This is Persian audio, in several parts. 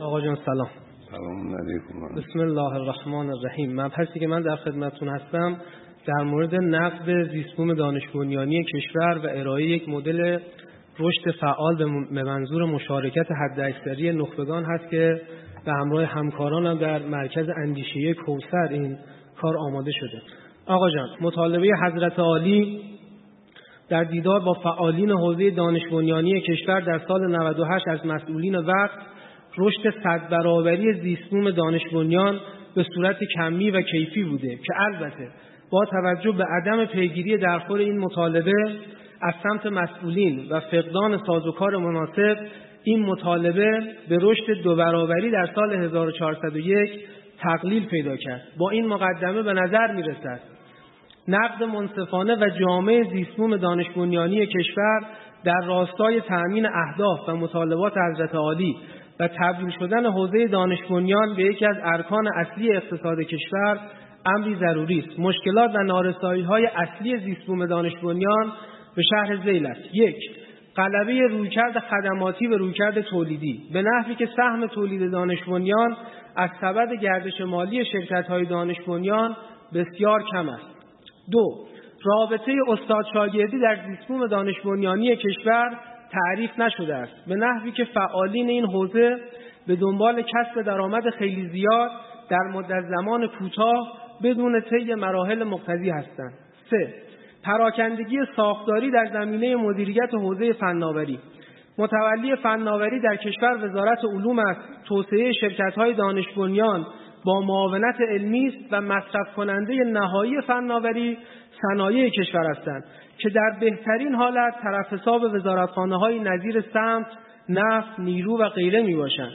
آقا جان سلام. سلام علیکم. بسم الله الرحمن الرحیم. مبحثی که من در خدمتتون هستم در مورد نقد زیستبوم دانش بنیانی کشور و ارائه یک مدل رشد فعال به منظور مشارکت حداکثری نخبگان هست که به همراه همکارانم در مرکز اندیشه کوسر این کار آماده شده. آقا جان مطالبه حضرت عالی در دیدار با فعالین حوزه دانش بنیانی کشور در سال 98 از مسئولین وقت رشد صد برابری زیستبوم دانش بنیان به صورت کمی و کیفی بوده که البته با توجه به عدم پیگیری درخور این مطالبه از سمت مسئولین و فقدان سازوکار مناسب این مطالبه به رشد دو برابری در سال 1401 تقلیل پیدا کرد. با این مقدمه به نظر می رسد نقد منصفانه و جامعه زیستبوم دانش بنیانی کشور در راستای تأمین اهداف و مطالبات حضرت عالی و تبدیل شدن حوزه دانش بنیان به یکی از ارکان اصلی اقتصاد کشور امری ضروری است. مشکلات و نارسایی های اصلی زیستبوم دانش بنیان به شهر زیل است. یک غلبه رویکرد خدماتی و رویکرد تولیدی. به نحوی که سهم تولید دانش بنیان از سبد گردش مالی شرکت های دانش بنیان بسیار کم است. دو رابطه استاد شاگردی در زیستبوم دانش بنیانی کشور تعریف نشده است. به نحوی که فعالین این حوزه به دنبال کسب درآمد خیلی زیاد در مدت زمان کوتاه بدون طی مراحل مقتضی هستند. سه پراکندگی ساختاری در زمینه مدیریت حوزه فناوری. متولی فناوری در کشور وزارت علوم است. توسعه شرکت‌های دانش بنیان با معاونت علمی است و مصرف کننده نهایی فناوری صنایع کشور هستند که در بهترین حالت طرف حساب وزارتخانه های نظیر سمت، نفت، نیرو و غیره می باشند.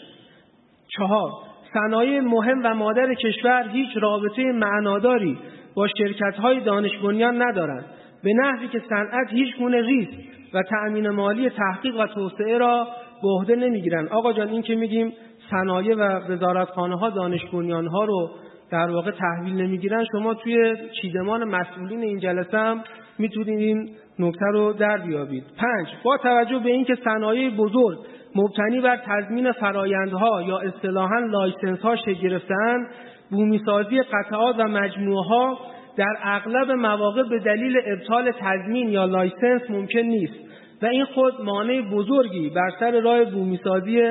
چهار صنایع مهم و مادر کشور هیچ رابطه معناداری با شرکت های دانش بنیان ندارند به نحوی که صنعت هیچ گونه ریسک و تأمین مالی تحقیق و توسعه را به عهده نمی‌گیرند آقا جان این که میگیم صنایع و وزارتخانه ها دانش بنیان ها رو در واقع تحویل نمی‌گیرن. شما توی چیدمان مسئولین این جلسه هم می‌تونید این نکته رو در بیابید. پنج با توجه به اینکه صنایع بزرگ مبتنی بر تضمین فرایندها یا اصطلاحا license ها گرفتن بومی‌سازی قطعات و مجموعه ها در اغلب مواقع به دلیل ابطال تضمین یا license ممکن نیست و این خود مانع بزرگی بر سر راه بومیسازی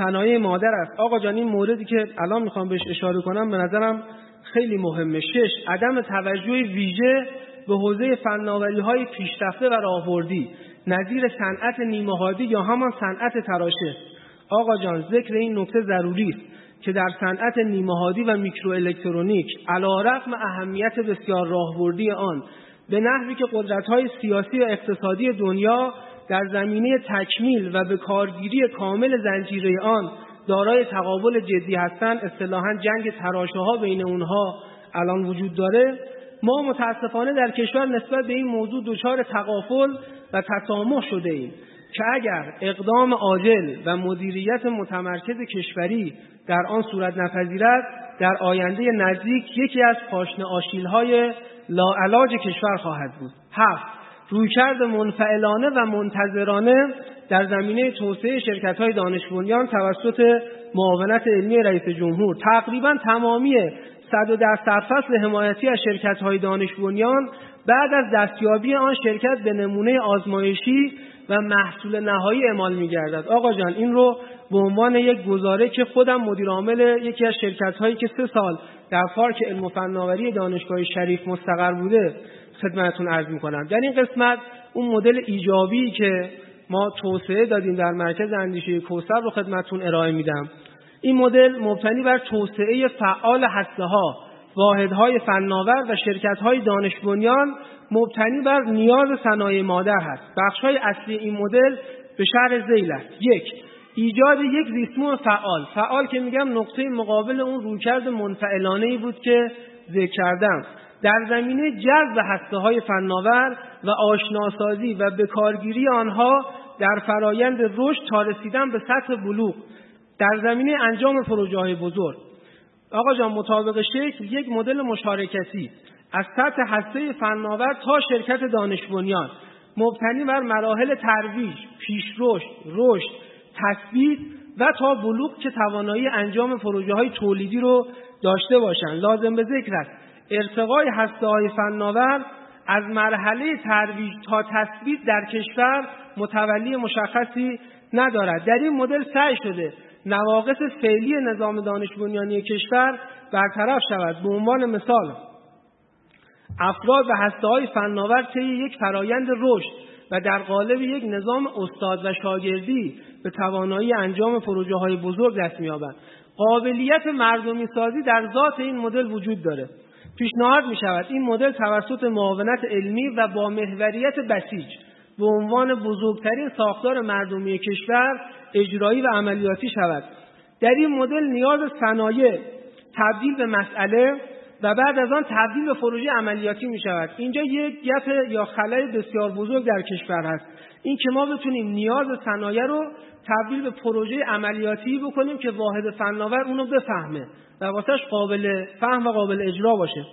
صنایع مادر است. آقا جان این موردی که الان می‌خوام بهش اشاره کنم به نظرم خیلی مهمه. شش عدم توجه ویژه به حوزه فناوری های پیشرفته و راهبردی. نظیر صنعت نیمهادی یا همان صنعت تراشه. آقا جان ذکر این نکته ضروری است که در صنعت نیمهادی و میکرو الکترونیک علیرغم اهمیت بسیار راهبردی آن به نحوی که قدرت‌های سیاسی و اقتصادی دنیا در زمینه تکمیل و به کارگیری کامل زنجیره آن دارای تقابل جدی هستند. اصطلاحا جنگ تراشه ها بین اونها الان وجود داره. ما متاسفانه در کشور نسبت به این موضوع دچار تقافل و تسامح شده ایم که اگر اقدام عاجل و مدیریت متمرکز کشوری در آن صورت نپذیرد در آینده نزدیک یکی از پاشنه آشیلهای لاعلاج کشور خواهد بود. هفت رویکرد منفعلانه و منتظرانه در زمینه توسعه شرکت های دانش بنیان توسط معاونت علمی رئیس جمهور. تقریبا تمامی 110 سرفصل حمایتی از شرکت های دانش بنیان بعد از دستیابی آن شرکت به نمونه آزمایشی و محصول نهایی اعمال می گردد آقا جان این رو به عنوان یک گزاره که خودم مدیر عامل یکی از شرکت هایی که سه سال در پارک علم و فناوری دانشگاه شریف مستقر بوده خدمتتون عرض می‌کنم. در این قسمت اون مدل ایجابی که ما توسعه دادیم در مرکز اندیشه کوسر رو خدمتتون ارائه میدم. این مدل مبتنی بر توسعه فعال هسته ها واحدهای فناور و شرکت های دانش بنیان مبتنی بر نیاز صنایع مادر هست. بخش های اصلی این مدل به شهر زیل است. یک ایجاد یک زیستمون فعال. فعال که میگم نقطه مقابل اون رویکرد منفعلانه ای بود که ذکر کردم. در زمینه جذب هسته های فناور و آشناسازی و بکارگیری آنها در فرایند رشد تا رسیدن به سطح بلوغ در زمینه انجام پروژه های بزرگ. آقا جان مطابق شکل یک مدل مشارکتی از سطح هسته فناور تا شرکت دانش بنیان مبتنی بر مراحل ترویج، پیشرشد، رشد، تثبیت و تا بلوغ که توانایی انجام پروژه های تولیدی رو داشته باشند. لازم به ذکر است ارتقای هسته های فناور از مرحله ترویج تا تثبیت در کشور متولی مشخصی ندارد. در این مدل سعی شده نواقص فعلی نظام دانش بنیانی کشور برطرف شود. به عنوان مثال افراد و هسته های فناور طی یک فرایند رشد و در قالب یک نظام استاد و شاگردی به توانایی انجام پروژه های بزرگ دست می‌یابند. قابلیت مردمی سازی در ذات این مدل وجود داره. پیشنهاد می شود این مدل توسط معاونت علمی و با محوریت بسیج به عنوان بزرگترین ساختار مردمی کشور اجرایی و عملیاتی شود. در این مدل نیاز صنایع تبدیل به مسئله و بعد از آن تبدیل به پروژه عملیاتی می شود اینجا یک گپ یا خلای بسیار بزرگ در کشور هست. این که ما بتونیم نیاز صنایع رو تبدیل به پروژه عملیاتی بکنیم که واحد فناور اونو بفهمه و واسهش قابل فهم و قابل اجرا باشه.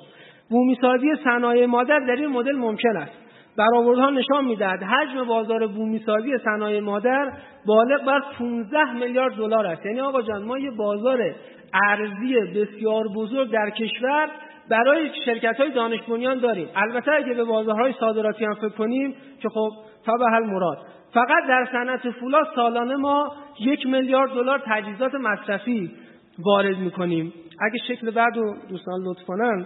بومیسازی صنایع مادر در این مدل ممکن است. برآوردها نشان می‌دهد. حجم بازار بومیسازی صنایع مادر بالغ بر 15 میلیارد دلار است. یعنی آقا جان ما یه بازار ارزی بسیار بزرگ در کشور برای شرکت های دانش بنیان داریم. البته اگه به بازارهای صادراتی هم فکر کنیم که خب تا به حل مراد. فقط در صنعت فولاد سالانه ما یک میلیارد دلار تجهیزات مصرفی وارد می‌کنیم. اگه شکل بعد رو دوستان لطف کنن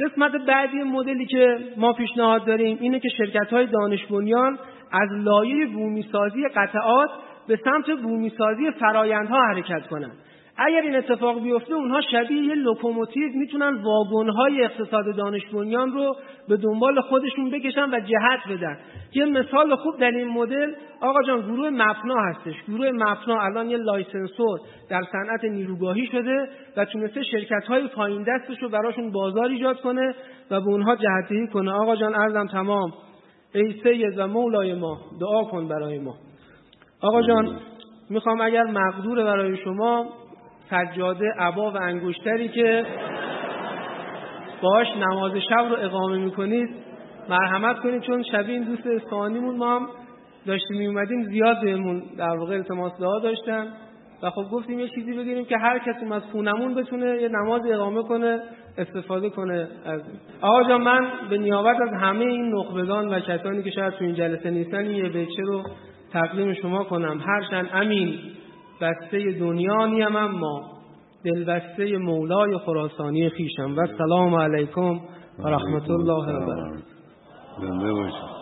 قسمت بعدی مدلی که ما پیشنهاد داریم اینه که شرکت های دانش بنیان از لایه بومیسازی قطعات به سمت بومی‌سازی فرایندها حرکت کنند. اگر این اتفاق بیفته اونها شبیه یه لوکوموتیو می‌تونن واگن‌های اقتصاد دانش بنیان رو به دنبال خودشون بکشن و جهت بدن. یه مثال خوب در این مدل آقا جان گروه مپنا هستش. گروه مپنا الان یه licensor در صنعت نیروگاهی شده و تونسته شرکت های پایین دستش رو براشون بازار ایجاد کنه و به اونها جهت‌دهی کنه. آقا جان عرضم تمام. ای سید و مولای ما دعا کن برای ما. آقا جان می‌خوام اگر مقدور برای شما سجاده عبا و انگشتری که باش نماز شب رو اقامه می‌کنید مرحمت کنید چون شبیه این دوست اسفانیمون ما هم داشتیم میومدیم زیاد بهمون در واقع التماس دعا داشتن و خب گفتیم یه چیزی بگیریم که هر کسی از خونمون بتونه یه نماز اقامه کنه استفاده کنه از آقا جان من به نیابت از همه این نخبگان و کسانی که شاید تو این جلسه نیستن یه بچه رو تقدیم شما کنم. هرچند امین. بسته دنیا نیم اما دلبسته مولای خراسانی خیشم. و سلام علیکم و رحمت الله و برکاته.